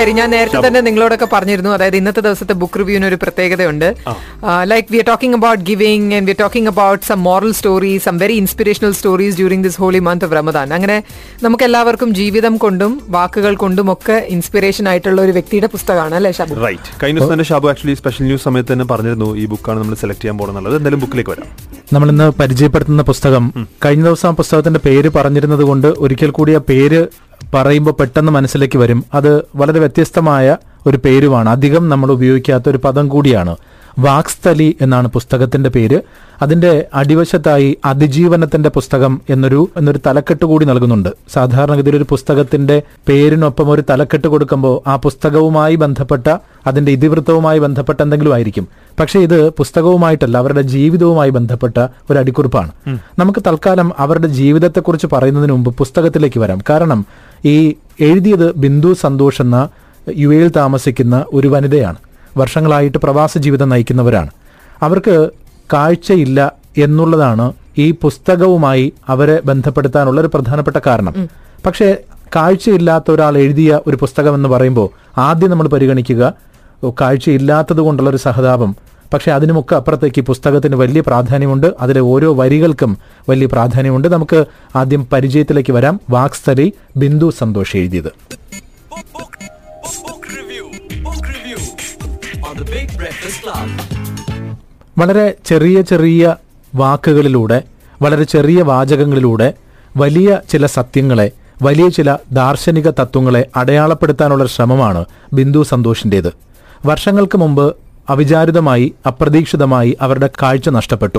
ശരി ഞാൻ നേരത്തെ തന്നെ നിങ്ങളോടൊക്കെ പറഞ്ഞിരുന്നു. അതായത് ഇന്നത്തെ ദിവസത്തെ ബുക്ക് റിവ്യൂവിന് ഒരു പ്രത്യേകതയുണ്ട്. Like we are talking about giving and we are talking about some moral stories some very inspirational stories during this holy month of Ramadan അങ്ങനെ നമുക്ക് എല്ലാവർക്കും ജീവിതം കൊണ്ടും വാക്കുകൾ കൊണ്ടും ഒക്കെ ഇൻസ്പിറേഷൻ ആയിട്ടുള്ള ഒരു വ്യക്തിയുടെ പുസ്തകമാണ് അല്ലേ ഷാബു റൈറ്റ് കഴിഞ്ഞ ദിവസം തന്നെ ഷാബു ആക്ച്വലി സ്പെഷ്യൽ ന്യൂസ് സമയത്ത് തന്നെ പറഞ്ഞിരുന്നു ഈ ബുക്കാണ് നമ്മൾ സെലക്ട് ചെയ്യാൻ പോകുന്നത് എന്തായാലും ബുക്കിലേക്ക് വരാം. നമ്മൾ ഇന്ന് പരിചയപ്പെടുത്തുന്ന പുസ്തകം കഴിഞ്ഞ ദിവസം ആ പുസ്തകത്തിന്റെ പേര് പറഞ്ഞിരുന്നത് കൊണ്ട് ഒരിക്കൽ കൂടി ആ പേര് പറയുമ്പോൾ പെട്ടെന്ന് മനസ്സിലേക്ക് വരും. അത് വളരെ വ്യത്യസ്തമായ ഒരു പേരുമാണ്. അധികം നമ്മൾ ഉപയോഗിക്കാത്ത ഒരു പദം കൂടിയാണ്. വാക്സ്ഥലി എന്നാണ് പുസ്തകത്തിന്റെ പേര്. അതിന്റെ അടിവശത്തായി അതിജീവനത്തിന്റെ പുസ്തകം എന്നൊരു എന്നൊരു തലക്കെട്ട് കൂടി നൽകുന്നുണ്ട്. സാധാരണഗതിയിൽ ഒരു പുസ്തകത്തിന്റെ പേരിനൊപ്പം ഒരു തലക്കെട്ട് കൊടുക്കുമ്പോൾ ആ പുസ്തകവുമായി ബന്ധപ്പെട്ട അതിന്റെ ഇതിവൃത്തവുമായി ബന്ധപ്പെട്ട എന്തെങ്കിലും ആയിരിക്കും. പക്ഷേ ഇത് പുസ്തകവുമായിട്ടല്ല അവരുടെ ജീവിതവുമായി ബന്ധപ്പെട്ട ഒരു അടിക്കുറിപ്പാണ്. നമുക്ക് തൽക്കാലം അവരുടെ ജീവിതത്തെക്കുറിച്ച് പറയുന്നതിന് മുമ്പ് പുസ്തകത്തിലേക്ക് വരാം. കാരണം ഈ എഴുതിയത് ബിന്ദു സന്തോഷ് എന്ന യു എയിൽ താമസിക്കുന്ന ഒരു വനിതയാണ്. വർഷങ്ങളായിട്ട് പ്രവാസ ജീവിതം നയിക്കുന്നവരാണ്. അവർക്ക് കാഴ്ചയില്ല എന്നുള്ളതാണ് ഈ പുസ്തകവുമായി അവരെ ബന്ധപ്പെടുത്താനുള്ള ഒരു പ്രധാനപ്പെട്ട കാരണം. പക്ഷേ കാഴ്ചയില്ലാത്ത ഒരാൾ എഴുതിയ ഒരു പുസ്തകം എന്ന് പറയുമ്പോൾ ആദ്യം നമ്മൾ പരിഗണിക്കുക കാഴ്ചയില്ലാത്തത് കൊണ്ടുള്ള ഒരു സഹതാപം. പക്ഷേ അതിനുമൊക്കെ അപ്പുറത്തേക്ക് പുസ്തകത്തിന് വലിയ പ്രാധാന്യമുണ്ട്. അതിലെ ഓരോ വരികൾക്കും വലിയ പ്രാധാന്യമുണ്ട്. നമുക്ക് ആദ്യം പരിചയത്തിലേക്ക് വരാം. വാക്സ്തരി ബിന്ദു സന്തോഷ് എഴുതിയത്. വളരെ ചെറിയ ചെറിയ വാക്കുകളിലൂടെ വളരെ ചെറിയ വാചകങ്ങളിലൂടെ വലിയ ചില സത്യങ്ങളെ വലിയ ചില ദാർശനിക തത്വങ്ങളെ അടയാളപ്പെടുത്താനുള്ള ശ്രമമാണ് ബിന്ദു സന്തോഷിന്റേത് വർഷങ്ങൾക്ക് മുമ്പ് അവിചാരിതമായി അപ്രതീക്ഷിതമായി അവരുടെ കാഴ്ച നഷ്ടപ്പെട്ടു.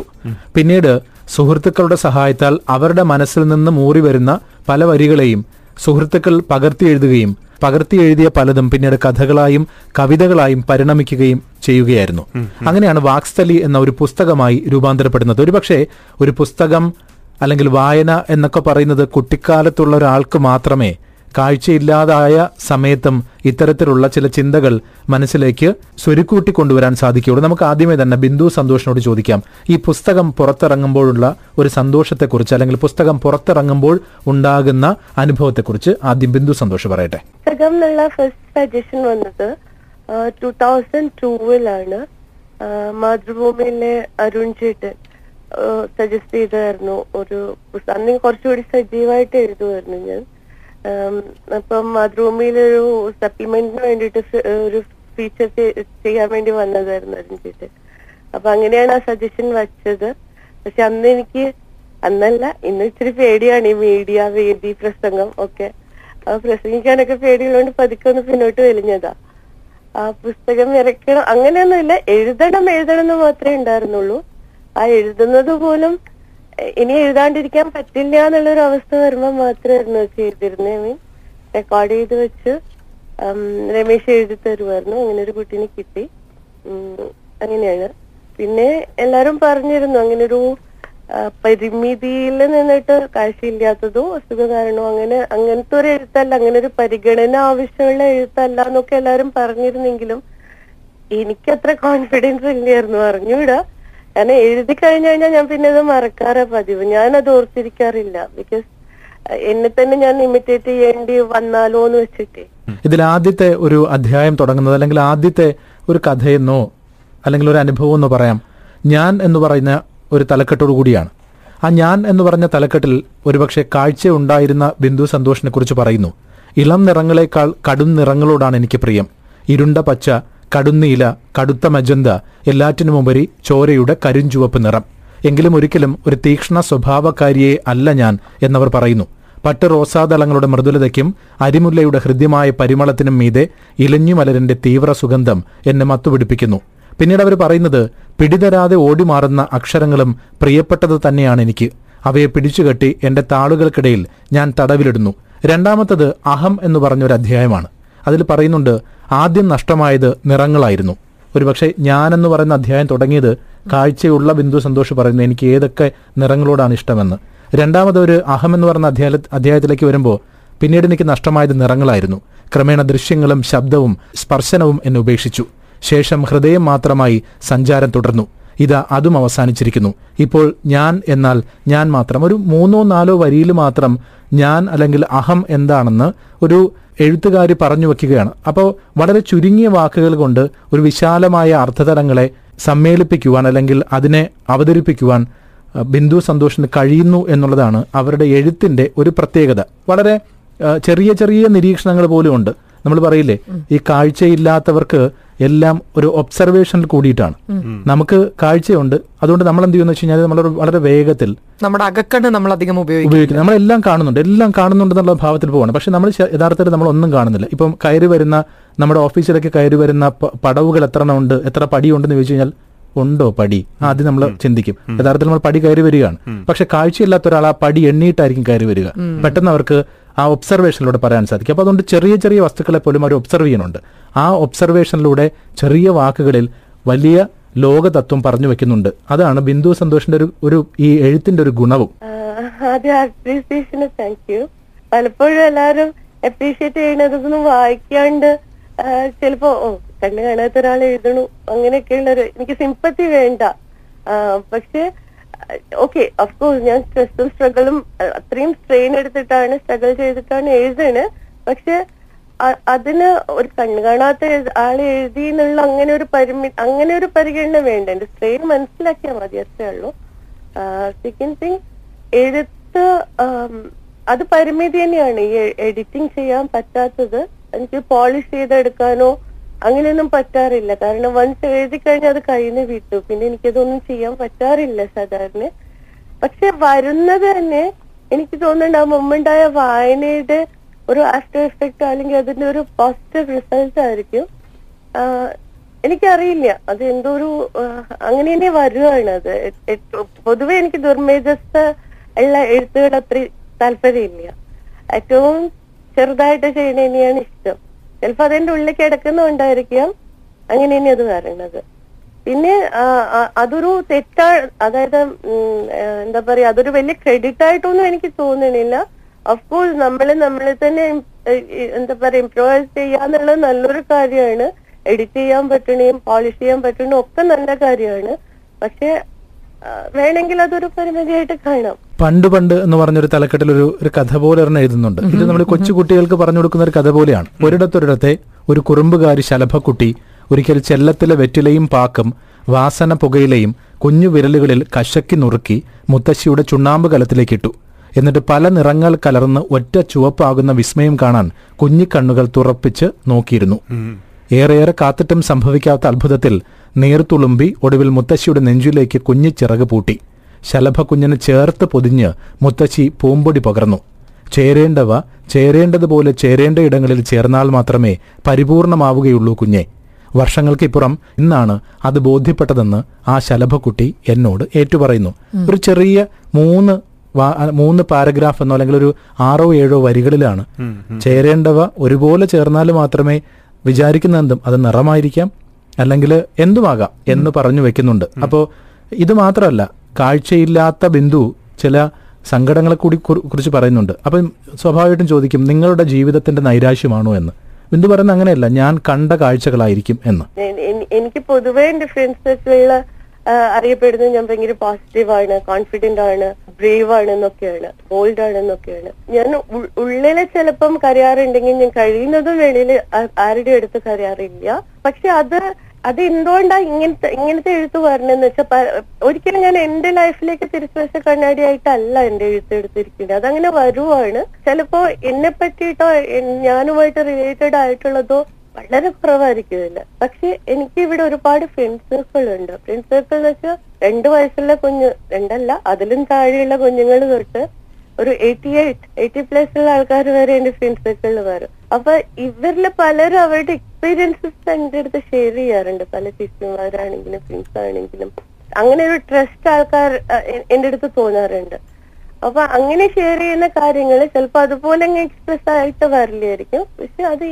പിന്നീട് സുഹൃത്തുക്കളുടെ സഹായത്താൽ അവരുടെ മനസ്സിൽ നിന്ന് മൂറി വരുന്ന പല വരികളെയും സുഹൃത്തുക്കൾ പകർത്തി എഴുതുകയും പകർത്തി എഴുതിയ പലതും പിന്നീട് കഥകളായും കവിതകളായും പരിണമിക്കുകയും ചെയ്യുകയായിരുന്നു. അങ്ങനെയാണ് വാക്സ്ഥലി എന്ന ഒരു പുസ്തകമായി രൂപാന്തരപ്പെടുന്നത്. ഒരുപക്ഷെ ഒരു പുസ്തകം അല്ലെങ്കിൽ വായന എന്നൊക്കെ പറയുന്നത് കുട്ടിക്കാലത്തുള്ള ഒരാൾക്ക് മാത്രമേ കാഴ്ചയില്ലാതായ സമയത്തും ഇത്തരത്തിലുള്ള ചില ചിന്തകൾ മനസ്സിലേക്ക് സ്വരുക്കൂട്ടി കൊണ്ടുവരാൻ സാധിക്കുകയുള്ളൂ. നമുക്ക് ആദ്യമേ തന്നെ ബിന്ദു സന്തോഷിനോട് ചോദിക്കാം. ഈ പുസ്തകം പുറത്തിറങ്ങുമ്പോഴുള്ള ഒരു സന്തോഷത്തെക്കുറിച്ച് അല്ലെങ്കിൽ പുസ്തകം പുറത്തിറങ്ങുമ്പോൾ ഉണ്ടാകുന്ന അനുഭവത്തെക്കുറിച്ച് ആദ്യം ബിന്ദു സന്തോഷ് പറയട്ടെ. പുസ്തകം ഫസ്റ്റ് സജഷൻ വന്നത് മാതൃഭൂമിയിലെ അരുൺ ചേട്ടൻ സജസ്റ്റ് ചെയ്തായിരുന്നു ഒരു പുസ്തകം. അന്ന് കുറച്ചുകൂടി സജീവമായിട്ട് എഴുതുമായിരുന്നു ഞാൻ. ആം, മദ്രൂമിയിൽ ഒരു സപ്ലിമെന്റിന് വേണ്ടിയിട്ട് ഒരു ഫീച്ചർ ചെയ്യാൻ വേണ്ടി വന്നതായിരുന്നു അരുൺ ചേട്ടൻ അപ്പൊ അങ്ങനെയാണ് ആ സജഷൻ വച്ചത്. പക്ഷെ അന്ന് എനിക്ക് അന്നല്ല ഇന്ന് ഇച്ചിരി പേടിയാണ് ഈ മീഡിയ വേദി പ്രസംഗം ഒക്കെ. അപ്പൊ പ്രസംഗിക്കാനൊക്കെ പേടിയുള്ളതുകൊണ്ട് പതുക്കെ ഒന്ന് പിന്നോട്ട് വലിഞ്ഞതാ. ആ പുസ്തകം ഇറക്കണം അങ്ങനെയൊന്നുമില്ല. എഴുതണം എഴുതണം എന്ന് മാത്രമേ ഉണ്ടായിരുന്നുള്ളൂ. ആ എഴുതുന്നത് പോലും ഇനി എഴുതാണ്ടിരിക്കാൻ പറ്റില്ല എന്നുള്ളൊരു അവസ്ഥ വരുമ്പോൾ മാത്രമായിരുന്നു ചെയ്തിരുന്നേ മീൻ റെക്കോർഡ് ചെയ്ത് വെച്ച് രമേശ് എഴുതി തരുമായിരുന്നു. അങ്ങനെ ഒരു കുട്ടീനെ കിട്ടി. അങ്ങനെയാണ്. പിന്നെ എല്ലാരും പറഞ്ഞിരുന്നു അങ്ങനെ ഒരു പരിമിതിയിൽ നിന്നിട്ട് കാഴ്ചയില്ലാത്തതോ അസുഖ കാരണമോ അങ്ങനെ അങ്ങനത്തെ ഒരു എഴുത്തല്ല അങ്ങനെ ഒരു പരിഗണന ആവശ്യമുള്ള എഴുത്തല്ല എന്നൊക്കെ എല്ലാരും പറഞ്ഞിരുന്നെങ്കിലും എനിക്കത്ര കോൺഫിഡൻസ് ഇല്ലായിരുന്നു. അറിഞ്ഞൂടാ. കാരണം എഴുതി കഴിഞ്ഞു കഴിഞ്ഞാൽ ഞാൻ പിന്നെ അത് മറക്കാറാ പതിവ്. അത് ഓർത്തിരിക്കാറില്ല. ബിക്കോസ് എന്നെ തന്നെ ഞാൻ ഇമിറ്റേറ്റ് ചെയ്യേണ്ടി വന്നാലോ എന്ന് വെച്ചിട്ട്. ഇതിൽ ആദ്യത്തെ ഒരു അധ്യായം തുടങ്ങുന്നത് അല്ലെങ്കിൽ ആദ്യത്തെ ഒരു കഥയെന്നോ അല്ലെങ്കിൽ ഒരു അനുഭവം എന്ന് പറയാം. ഞാൻ എന്ന് പറയുന്ന ഒരു തലക്കെട്ടോടു കൂടിയാണ്. ആ ഞാൻ എന്ന് പറഞ്ഞ തലക്കെട്ടിൽ ഒരുപക്ഷെ കാഴ്ച ഉണ്ടായിരുന്ന ബിന്ദു സന്തോഷിനെ കുറിച്ച് പറയുന്നു. ഇളം നിറങ്ങളെക്കാൾ കടും നിറങ്ങളോടാണ് എനിക്ക് പ്രിയം. ഇരുണ്ട പച്ച കടുന്നീല കടുത്ത മജന്ത എല്ലാറ്റിനുമുപരി ചോരയുടെ കരിഞ്ചുവപ്പ് നിറം. എങ്കിലും ഒരിക്കലും ഒരു തീക്ഷ്ണ സ്വഭാവക്കാരിയെ അല്ല ഞാൻ എന്നവർ പറയുന്നു. പട്ട് റോസാദളങ്ങളുടെ മൃദുലതയ്ക്കും അരിമുല്ലയുടെ ഹൃദ്യമായ പരിമളത്തിനും മീതെ ഇലഞ്ഞുമലരിന്റെ തീവ്ര സുഗന്ധം എന്നെ മത്തുപിടിപ്പിക്കുന്നു. പിന്നീട് അവർ പറയുന്നത് പിടിതരാതെ ഓടിമാറുന്ന അക്ഷരങ്ങളും പ്രിയപ്പെട്ടത് തന്നെയാണ് എനിക്ക്. അവയെ പിടിച്ചുകെട്ടി എന്റെ താളുകൾക്കിടയിൽ ഞാൻ തടവിലിടുന്നു. രണ്ടാമത്തത് അഹം എന്ന് പറഞ്ഞൊരു അധ്യായമാണ് അതിൽ പറയുന്നുണ്ട് ആദ്യം നഷ്ടമായത് നിറങ്ങളായിരുന്നു. ഒരുപക്ഷെ ഞാനെന്ന് പറയുന്ന അധ്യായം തുടങ്ങിയത് കാഴ്ചയുള്ള ബിന്ദു സന്തോഷ് പറയുന്നു എനിക്ക് ഏതൊക്കെ നിറങ്ങളോടാണ് ഇഷ്ടമെന്ന്. രണ്ടാമത് ഒരു അഹം എന്ന് പറയുന്ന അധ്യായ അധ്യായത്തിലേക്ക് വരുമ്പോൾ പിന്നീട് എനിക്ക് നഷ്ടമായത് നിറങ്ങളായിരുന്നു. ക്രമേണ ദൃശ്യങ്ങളും ശബ്ദവും സ്പർശനവും എന്നെ ഉപേക്ഷിച്ചു. ശേഷം ഹൃദയം മാത്രമായി സഞ്ചാരം തുടർന്നു. ഇതാ അതും അവസാനിച്ചിരിക്കുന്നു. ഇപ്പോൾ ഞാൻ എന്നാൽ ഞാൻ മാത്രം ഒരു മൂന്നോ നാലോ വരിയിൽ മാത്രം ഞാൻ അല്ലെങ്കിൽ അഹം എന്താണെന്ന് ഒരു എഴുത്തുകാർ പറഞ്ഞു വയ്ക്കുകയാണ്. അപ്പോൾ വളരെ ചുരുങ്ങിയ വാക്കുകൾ കൊണ്ട് ഒരു വിശാലമായ അർത്ഥതലങ്ങളെ സമ്മേളിപ്പിക്കുവാൻ അല്ലെങ്കിൽ അതിനെ അവതരിപ്പിക്കുവാൻ ബിന്ദു സന്തോഷിന് കഴിയുന്നു എന്നുള്ളതാണ് അവരുടെ എഴുത്തിന്റെ ഒരു പ്രത്യേകത. വളരെ ചെറിയ ചെറിയ നിരീക്ഷണങ്ങൾ പോലും ഉണ്ട്. നമ്മൾ പറയില്ലേ ഈ കാഴ്ചയില്ലാത്തവർക്ക് എല്ലാം ഒരു ഒബ്സർവേഷനിൽ കൂടിയിട്ടാണ്. നമുക്ക് കാഴ്ചയുണ്ട്. അതുകൊണ്ട് നമ്മൾ എന്ത് ചെയ്യുന്ന വെച്ച് കഴിഞ്ഞാൽ നമ്മൾ വളരെ വേഗത്തിൽ നമ്മുടെ അകക്കണ്ണ് നമ്മൾ അധികം ഉപയോഗിക്കും നമ്മളെല്ലാം കാണുന്നുണ്ട്. എല്ലാം കാണുന്നുണ്ട് എന്നുള്ള ഭാവത്തിൽ പോവാണ്. പക്ഷെ നമ്മൾ യഥാർത്ഥത്തിൽ നമ്മൾ ഒന്നും കാണുന്നില്ല. ഇപ്പം കയറി വരുന്ന നമ്മുടെ ഓഫീസിലേക്ക് കയറി വരുന്ന പടവുകൾ എത്ര എണ്ണം ഉണ്ട് എത്ര പടിയുണ്ടെന്ന് ചോദിച്ചു കഴിഞ്ഞാൽ ഉണ്ടോ പടി? ആദ്യം നമ്മൾ ചിന്തിക്കും. യഥാർത്ഥത്തിൽ നമ്മൾ പടി കയറി വരികയാണ്. പക്ഷെ കാഴ്ചയില്ലാത്ത ഒരാൾ ആ പടി എണ്ണിയിട്ടായിരിക്കും കയറി വരിക. പെട്ടെന്ന് അവർക്ക് ആ ഒബ്സർവേഷനിലൂടെ പറയാൻ സാധിക്കും. അപ്പോൾ അതുകൊണ്ട് ചെറിയ ചെറിയ വസ്തുക്കളെ പോലും അവർ ഒബ്സർവ് ചെയ്യുന്നുണ്ട്. ആ ഒബ്സർവേഷനിലൂടെ ചെറിയ വാക്കുകളിൽ വലിയ ലോകതത്വം പറഞ്ഞു വെക്കുന്നുണ്ട്. അതാണ് ബിന്ദു സന്തോഷിന്റെ ഒരു ഒരു ഈ എഴുത്തിന്റെ ഒരു ഗുണവും. പലപ്പോഴും എല്ലാരും അപ്രീഷിയേറ്റ് ചെയ്യണതൊന്നും വായിക്കാണ്ട് ചിലപ്പോ ഓ കണ്ണ് കാണാത്ത ഒരാൾ എഴുതണു. അങ്ങനെയൊക്കെയുള്ള ഒരു എനിക്ക് സിമ്പത്തി വേണ്ട. പക്ഷെ ഓക്കെ അഫ്കോഴ്സ് ഞാൻ സ്ട്രെസ്സും സ്ട്രഗിളും അത്രയും സ്ട്രെയിൻ എടുത്തിട്ടാണ് സ്ട്രഗിൾ ചെയ്തിട്ടാണ് എഴുതണ്. പക്ഷെ അതിന് ഒരു കണ്ണുകാണാത്ത ആൾ എഴുതി എന്നുള്ള അങ്ങനെ ഒരു പരിമി അങ്ങനെ ഒരു പരിഗണന വേണ്ട. എന്റെ സ്ട്രെയിൻ മനസ്സിലാക്കിയാൽ മതി അത്രേ ഉള്ളൂ. സെക്കൻഡ് തിങ് എഴുത്ത് അത് പരിമിതി തന്നെയാണ്. ഈ എഡിറ്റിംഗ് ചെയ്യാൻ പറ്റാത്തത് എനിക്ക് പോളിഷ് ചെയ്തെടുക്കാനോ അങ്ങനെയൊന്നും പറ്റാറില്ല. കാരണം വൺസ് എഴുതി കഴിഞ്ഞാൽ അത് കഴിഞ്ഞ് വിട്ടു പിന്നെ എനിക്കതൊന്നും ചെയ്യാൻ പറ്റാറില്ല സാധാരണ. പക്ഷെ വരുന്നത് തന്നെ എനിക്ക് തോന്നുന്നുണ്ട് ആ മുമ്പുണ്ടായ വായനയുടെ ഒരു ആഫ്റ്റർ എഫക്റ്റ് അല്ലെങ്കിൽ അതിന്റെ ഒരു പോസിറ്റീവ് റിസൾട്ട് ആയിരിക്കും. എനിക്കറിയില്ല. അത് എന്തോ ഒരു അങ്ങനെ തന്നെ വരുവാണ് അത്. പൊതുവെ എനിക്ക് ദുർമേജസ്ഥ ഉള്ള എഴുത്തുകൾ അത്ര താല്പര്യമില്ല. ഏറ്റവും ചെറുതായിട്ട് ചെയ്യണ തന്നെയാണ് ഇഷ്ടം. ചിലപ്പോ അതിന്റെ ഉള്ളിൽ കിടക്കുന്നുണ്ടായിരിക്കാം. അങ്ങനെ തന്നെ അത് വരണത് പിന്നെ അതൊരു തെറ്റാ അതായത് എന്താ പറയാ അതൊരു വലിയ ക്രെഡിറ്റ് ആയിട്ടൊന്നും എനിക്ക് തോന്നണില്ല. അഫ്കോഴ്സ് നമ്മൾ നമ്മളെ തന്നെ എന്താ പറയാ ഇംപ്രൂവൈസ് ചെയ്യാന്നുള്ളത് നല്ലൊരു കാര്യമാണ്. എഡിറ്റ് ചെയ്യാൻ പറ്റണേയും പോളിഷ് ചെയ്യാൻ പറ്റണേയും ഒക്കെ നല്ല കാര്യമാണ്. പക്ഷെ വേണമെങ്കിൽ അതൊരു പരിമിതിയായിട്ട് കാണാം. പണ്ട് പണ്ട് എന്ന് പറഞ്ഞൊരു തലക്കെട്ടിൽ ഒരു ഒരു കഥ പോലെ ഒരെണ്ണം എഴുതുന്നുണ്ട്. ഇത് നമ്മൾ കൊച്ചു കുട്ടികൾക്ക് പറഞ്ഞു കൊടുക്കുന്ന ഒരു കഥ പോലെയാണ്. ഒരിടത്തൊരിടത്തെ ഒരു കുറുമ്പുകാരി ശലഭക്കുട്ടി ഒരിക്കൽ ചെല്ലത്തിലെ വെറ്റിലയും പാക്കും വാസന പുകയിലയും കുഞ്ഞു വിരലുകളിൽ കശക്കി നുറുക്കി മുത്തശ്ശിയുടെ ചുണ്ണാമ്പ് കലത്തിലേക്കിട്ടു എന്നിട്ട് പല നിറങ്ങൾ കലർന്ന് ഒറ്റ ചുവപ്പാകുന്ന വിസ്മയം കാണാൻ കുഞ്ഞിക്കണ്ണുകൾ തുറപ്പിച്ച് നോക്കിയിരുന്നു. ഏറെയേറെ കാത്തിട്ടും സംഭവിക്കാത്ത അത്ഭുതത്തിൽ നീർത്തുളുമ്പി ഒടുവിൽ മുത്തശ്ശിയുടെ നെഞ്ചിലേക്ക് കുഞ്ഞിച്ചിറക് പൂട്ടി. ശലഭക്കുഞ്ഞിനെ ചേർത്ത് പൊതിഞ്ഞ് മുത്തശ്ശി പൂമ്പൊടി പകർന്നു. ചേരേണ്ടവ ചേരേണ്ടതുപോലെ ചേരേണ്ട ഇടങ്ങളിൽ ചേർന്നാൽ മാത്രമേ പരിപൂർണമാവുകയുള്ളൂ കുഞ്ഞെ. വർഷങ്ങൾക്കിപ്പുറം ഇന്നാണ് അത് ബോധ്യപ്പെട്ടതെന്ന് ആ ശലഭക്കുട്ടി എന്നോട് ഏറ്റുപറയുന്നു. ഒരു ചെറിയ മൂന്ന് മൂന്ന് പാരഗ്രാഫ് എന്നോ അല്ലെങ്കിൽ ഒരു ആറോ ഏഴോ വരികളിലാണ് ചേരേണ്ടവ ഒരുപോലെ ചേർന്നാൽ മാത്രമേ വിചാരിക്കുന്ന എന്തും അത് നിറമായിരിക്കാം അല്ലെങ്കിൽ എന്തുമാകാം എന്ന് പറഞ്ഞു വെക്കുന്നുണ്ട്. അപ്പോൾ ഇത് മാത്രമല്ല കാഴ്ചയില്ലാത്ത ബിന്ദു ചില സങ്കടങ്ങളെ കൂടി കുറിച്ച് പറയുന്നുണ്ട്. അപ്പം സ്വാഭാവികമായിട്ടും ചോദിക്കും നിങ്ങളുടെ ജീവിതത്തിന്റെ നൈരാശ്യമാണോ എന്ന്? ബിന്ദു പറയുന്നത് അങ്ങനെയല്ല ഞാൻ കണ്ട കാഴ്ചകളായിരിക്കും എന്ന്. എനിക്ക് പൊതുവേ എന്റെ അറിയപ്പെടുന്നത് ഞാൻ ഭയങ്കര പോസിറ്റീവ് ആണ് കോൺഫിഡന്റ് ആണ് ബ്രേവ് ആണ് എന്നൊക്കെയാണ് ബോൾഡ് ആണ് എന്നൊക്കെയാണ്. ഞാൻ ഉള്ളിലെ ഉള്ളിൽ ചിലപ്പം കരയാറുണ്ടെങ്കിൽ ഞാൻ കഴിയുന്നതും വെളിയിൽ ആരുടെ അടുത്ത് കരയാറില്ല. പക്ഷെ അത് അത് എന്തുകൊണ്ടാ ഇങ്ങനത്തെ ഇങ്ങനത്തെ എഴുത്ത് പറഞ്ഞെന്ന് വെച്ചാൽ ഒരിക്കലും ഞാൻ എന്റെ ലൈഫിലേക്ക് തിരിച്ചു വെച്ച കണ്ണാടിയായിട്ടല്ല എന്റെ എഴുത്ത് എടുത്തിരിക്കുന്നത്. അതങ്ങനെ വരുവാണ്. ചിലപ്പോ എന്നെ പറ്റിയിട്ടോ ഞാനുമായിട്ട് റിലേറ്റഡ് ആയിട്ടുള്ളതോ വളരെ കുറവായിരിക്കുന്നില്ല പക്ഷെ എനിക്ക് ഇവിടെ ഒരുപാട് ഫ്രണ്ട് സർക്കിൾ ഉണ്ട്. ഫ്രണ്ട് സർക്കിൾ എന്ന് വെച്ചാൽ രണ്ട് വയസ്സുള്ള കുഞ്ഞ് രണ്ടല്ല അതിലും താഴെയുള്ള കുഞ്ഞുങ്ങൾ തൊട്ട് ഒരു എയ്റ്റി എയ്റ്റ് എയ്റ്റി പ്ലസ് ഉള്ള ആൾക്കാർ വരെ എന്റെ ഫ്രണ്ട് സർക്കിളിൽ വരും. അപ്പൊ ഇവരിൽ പലരും അവരുടെ എക്സ്പീരിയൻസസ് എന്റെ അടുത്ത് ഷെയർ ചെയ്യാറുണ്ട്. പല ചേച്ചിമാരാണെങ്കിലും ഫ്രണ്ട്സ് ആണെങ്കിലും. അങ്ങനെ ഒരു ട്രസ്റ്റ് ആൾക്കാർ എന്റെ അടുത്ത് തോന്നാറുണ്ട്. അപ്പൊ അങ്ങനെ ഷെയർ ചെയ്യുന്ന കാര്യങ്ങൾ ചിലപ്പോ അതുപോലെ അങ്ങ് എക്സ്പ്രസ് ആയിട്ട് വരില്ലായിരിക്കും. പക്ഷെ അത്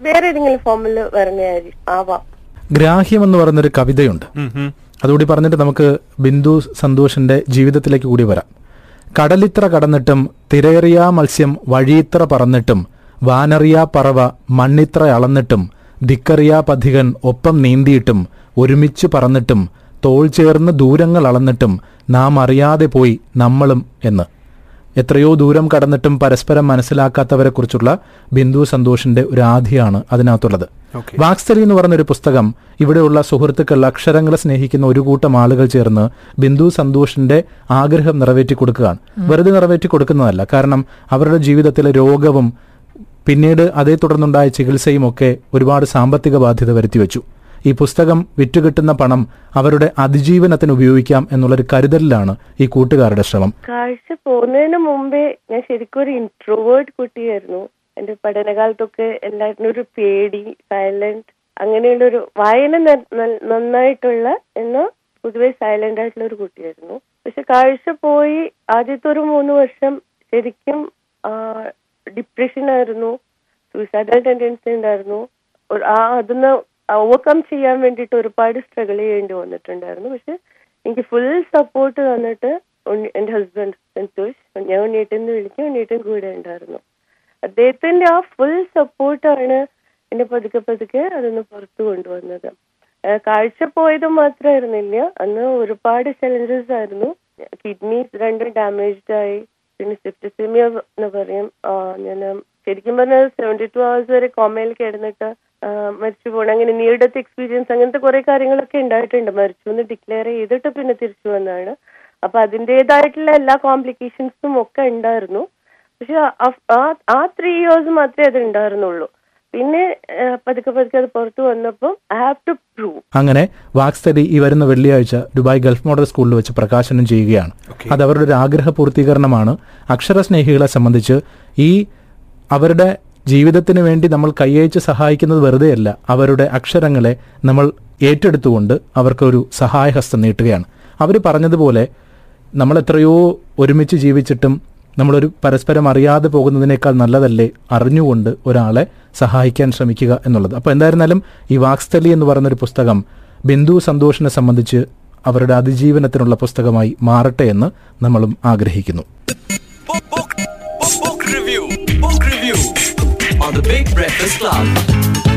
വേറെ ഏതെങ്കിലും ഫോമിൽ വരുന്നതായിരിക്കും ആവാം. ഗ്രാഹ്യം എന്ന് പറയുന്നൊരു കവിതയുണ്ട്. അതുകൂടി പറഞ്ഞിട്ട് നമുക്ക് ബിന്ദു സന്തോഷിന്റെ ജീവിതത്തിലേക്ക് കൂടി വരാം. കടലിത്ര കടന്നിട്ടും തിരയേറിയ മത്സ്യം വഴിയിത്ര പറന്നിട്ടും വാനറിയാ പറവ മണ്ണിത്ര അളന്നിട്ടും ധിക്കറിയാ പഥികൻ ഒപ്പം നീന്തിയിട്ടും ഒരുമിച്ച് പറന്നിട്ടും തോൾ ചേർന്ന് ദൂരങ്ങൾ അളന്നിട്ടും നാം അറിയാതെ പോയി നമ്മളും എന്ന്. എത്രയോ ദൂരം കടന്നിട്ടും പരസ്പരം മനസ്സിലാക്കാത്തവരെക്കുറിച്ചുള്ള ബിന്ദു സന്തോഷിന്റെ ഒരു ആധിയാണ് അതിനകത്തുള്ളത്. വാക്സലി എന്ന് പറഞ്ഞൊരു പുസ്തകം ഇവിടെയുള്ള സുഹൃത്തുക്കൾ അക്ഷരങ്ങളെ സ്നേഹിക്കുന്ന ഒരു കൂട്ടം ആളുകൾ ചേർന്ന് ബിന്ദു സന്തോഷിന്റെ ആഗ്രഹം നിറവേറ്റി കൊടുക്കുകയാണ് വെറുതെ നിറവേറ്റി കൊടുക്കുന്നതല്ല കാരണം അവരുടെ ജീവിതത്തിലെ രോഗവും പിന്നീട് അതേ തുടർന്നുണ്ടായ ചികിത്സയും ഒക്കെ ഒരുപാട് സാമ്പത്തിക ബാധ്യത വരുത്തിവെച്ചു. ഈ പുസ്തകം വിറ്റുകിട്ടുന്ന പണം അവരുടെ അതിജീവനത്തിന് ഉപയോഗിക്കാം എന്നുള്ളൊരു കരുതലിലാണ് ഈ കൂട്ടുകാരുടെ ശ്രമം. കാഴ്ച പോകുന്നതിന് മുമ്പേ ഞാൻ ശരിക്കും ഒരു ഇൻട്രോവേർഡ് കുട്ടിയായിരുന്നു. എന്റെ പഠനകാലത്തൊക്കെ എല്ലാത്തിനും ഒരു പേടി സൈലന്റ് അങ്ങനെയുള്ള ഒരു വായന നന്നായിട്ടുള്ള എന്നാൽ പൊതുവെ സൈലന്റ് ആയിട്ടുള്ള ഒരു കുട്ടിയായിരുന്നു. പക്ഷെ കാഴ്ച പോയി ആദ്യത്തെ ഒരു മൂന്ന് വർഷം ശരിക്കും ഡിപ്രഷൻ ആയിരുന്നു സൂയിസൈഡൽ ടെൻഡൻസി ഉണ്ടായിരുന്നു. ആ അതൊന്ന് ഓവർകം ചെയ്യാൻ വേണ്ടിയിട്ട് ഒരുപാട് സ്ട്രഗിൾ ചെയ്യേണ്ടി വന്നിട്ടുണ്ടായിരുന്നു. പക്ഷെ എനിക്ക് ഫുൾ സപ്പോർട്ട് തന്നിട്ട് എന്റെ ഹസ്ബൻഡ് സന്തോഷ് ഞാൻ ഉണ്ണിയേട്ടൻ എന്ന് വിളിക്കും ഉണ്ണിയേട്ടൻ കൂടെ ഉണ്ടായിരുന്നു. അദ്ദേഹത്തിന്റെ ആ ഫുൾ സപ്പോർട്ടാണ് എന്നെ പതുക്കെ പതുക്കെ അതൊന്ന് പുറത്തു കൊണ്ടുവന്നത്. കാഴ്ച പോയത് മാത്രമായിരുന്നില്ല അന്ന് ഒരുപാട് ചലഞ്ചസ് ആയിരുന്നു. കിഡ്നീസ് രണ്ടും ഡാമേജ്ഡ് ആയി. പിന്നെ സെപ്റ്റിസിമിയ എന്ന് പറയും. ഞാൻ ശരിക്കും പറഞ്ഞാൽ സെവന്റി ടു അവേഴ്സ് വരെ കോമയിൽ കിടന്നിട്ട് മരിച്ചു പോകണം അങ്ങനെ നിയർ ഡെത്ത് എക്സ്പീരിയൻസ് അങ്ങനത്തെ കുറെ കാര്യങ്ങളൊക്കെ ഉണ്ടായിട്ടുണ്ട്. മരിച്ചു എന്ന് ഡിക്ലെയർ ചെയ്തിട്ട് പിന്നെ തിരിച്ചു വന്നാണ് അപ്പൊ അതിന്റെതായിട്ടുള്ള എല്ലാ കോംപ്ലിക്കേഷൻസും ഒക്കെ ഉണ്ടായിരുന്നു. പക്ഷെ ആ ത്രീ ഇയേഴ്സ് മാത്രമേ അത് ഉണ്ടായിരുന്നുള്ളൂ. പിന്നെ പതുക്കെ പതുക്കെ അത് പുറത്തു വന്നപ്പോൾ ഐ ഹാവ് ടു പ്രൂവ് അങ്ങനെ വാക്സ്തരി ഈ വരുന്ന വെള്ളിയാഴ്ച ദുബായ് ഗൾഫ് മോഡൽ സ്കൂളിൽ വെച്ച് പ്രകാശനം ചെയ്യുകയാണ്. അത് അവരുടെ ഒരു ആഗ്രഹ പൂർത്തീകരണമാണ്. അക്ഷരസ്നേഹികളെ സംബന്ധിച്ച് ഈ അവരുടെ ജീവിതത്തിന് വേണ്ടി നമ്മൾ കൈയച്ച് സഹായിക്കുന്നത് വെറുതെയല്ല അവരുടെ അക്ഷരങ്ങളെ നമ്മൾ ഏറ്റെടുത്തുകൊണ്ട് അവർക്കൊരു സഹായഹസ്തം നീട്ടുകയാണ്. അവർ പറഞ്ഞതുപോലെ നമ്മൾ എത്രയോ ഒരുമിച്ച് ജീവിച്ചിട്ടും നമ്മളൊരു പരസ്പരം അറിയാതെ പോകുന്നതിനേക്കാൾ നല്ലതല്ലേ അറിഞ്ഞുകൊണ്ട് ഒരാളെ സഹായിക്കാൻ ശ്രമിക്കുക എന്നുള്ളത്. അപ്പോൾ എന്തായിരുന്നാലും ഈ വാക്സ്ഥലി എന്ന് പറയുന്നൊരു പുസ്തകം ബിന്ദു സന്തോഷിനെ സംബന്ധിച്ച് അവരുടെ അതിജീവനത്തിനുള്ള പുസ്തകമായി മാറട്ടെ എന്ന് നമ്മളും ആഗ്രഹിക്കുന്നു. On the Big Breakfast Club.